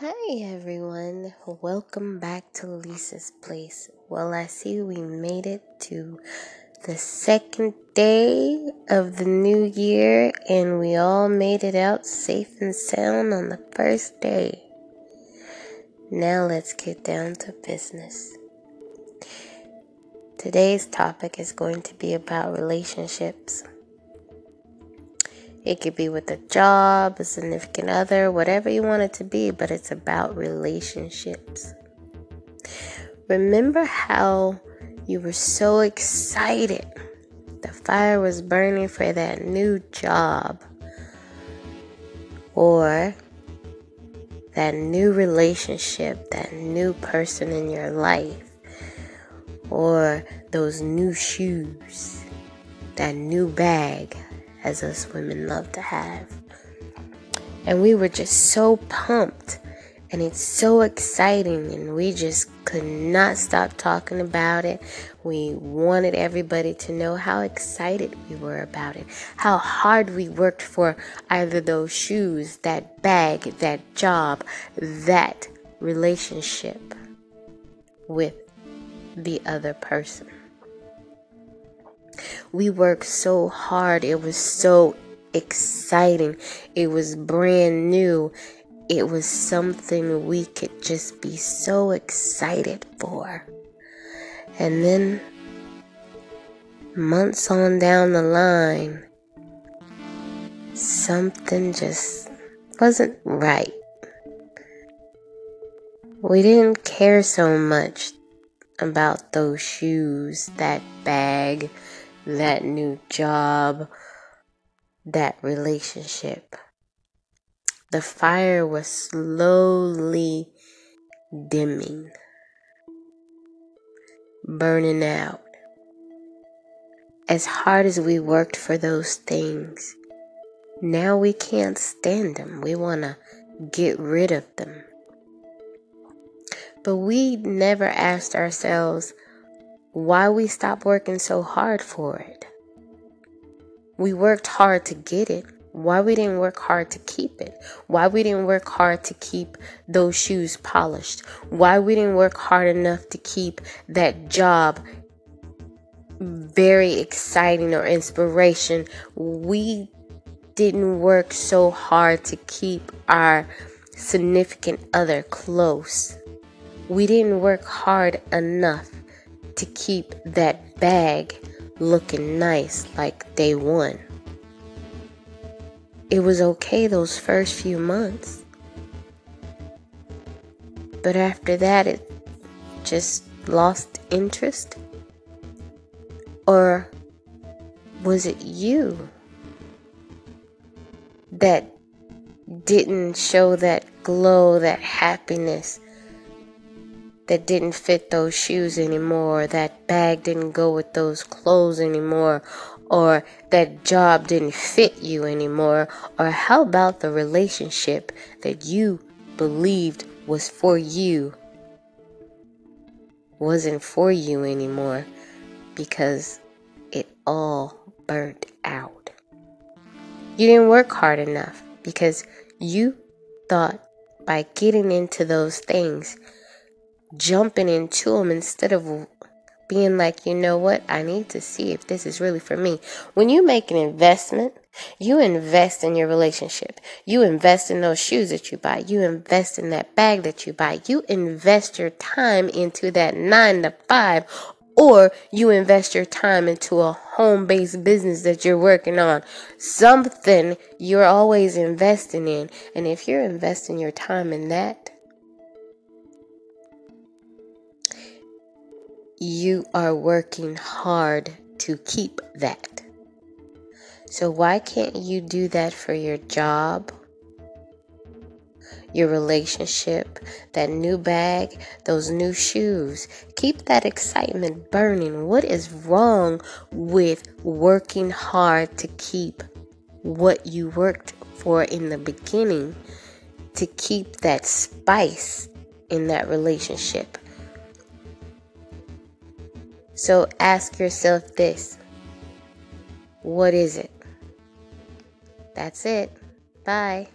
Hi everyone, welcome back to Lisa's Place. Well, I see we made it to the second day of the new year and we all made it out safe and sound on the first day. Now let's get down to business. Today's topic is going to be about relationships. It could be with a job, a significant other, whatever you want it to be, but it's about relationships. Remember how you were so excited? The fire was burning for that new job or that new relationship, that new person in your life, or those new shoes, that new bag, as us women love to have. And we were just so pumped and it's so exciting and we just could not stop talking about it. We wanted everybody to know how excited we were about it, how hard we worked for either those shoes, that bag, that job, that relationship with the other person. We worked so hard. It was so exciting. It was brand new. It was something we could just be so excited for. And then, months on down the line, something just wasn't right. We didn't care so much about those shoes, that bag, that new job, that relationship. The fire was slowly dimming, burning out. As hard as we worked for those things, now we can't stand them. We want to get rid of them. But we never asked ourselves, why we stopped working so hard for it. We worked hard to get it. Why we didn't work hard to keep it? Why we didn't work hard to keep those shoes polished? Why we didn't work hard enough to keep that job very exciting or inspiration? We didn't work so hard to keep our significant other close. We didn't work hard enough to keep that bag looking nice like day one. It was okay those first few months. But after that, it just lost interest? Or was it you that didn't show that glow, that happiness, that didn't fit those shoes anymore, that bag didn't go with those clothes anymore, or that job didn't fit you anymore, or how about the relationship that you believed was for you wasn't for you anymore because it all burnt out. You didn't work hard enough because you thought by getting into those things jumping into them instead of being like, you know what, I need to see if this is really for me. When you make an investment, you invest in your relationship. You invest in those shoes that you buy. You invest in that bag that you buy. You invest your time into that nine to five, or you invest your time into a home based business that you're working on. Something you're always investing in. And if you're investing your time in that, you are working hard to keep that. So, why can't you do that for your job, your relationship, that new bag, those new shoes? Keep that excitement burning. What is wrong with working hard to keep what you worked for in the beginning, to keep that spice in that relationship? So ask yourself this What is it? That's it. Bye.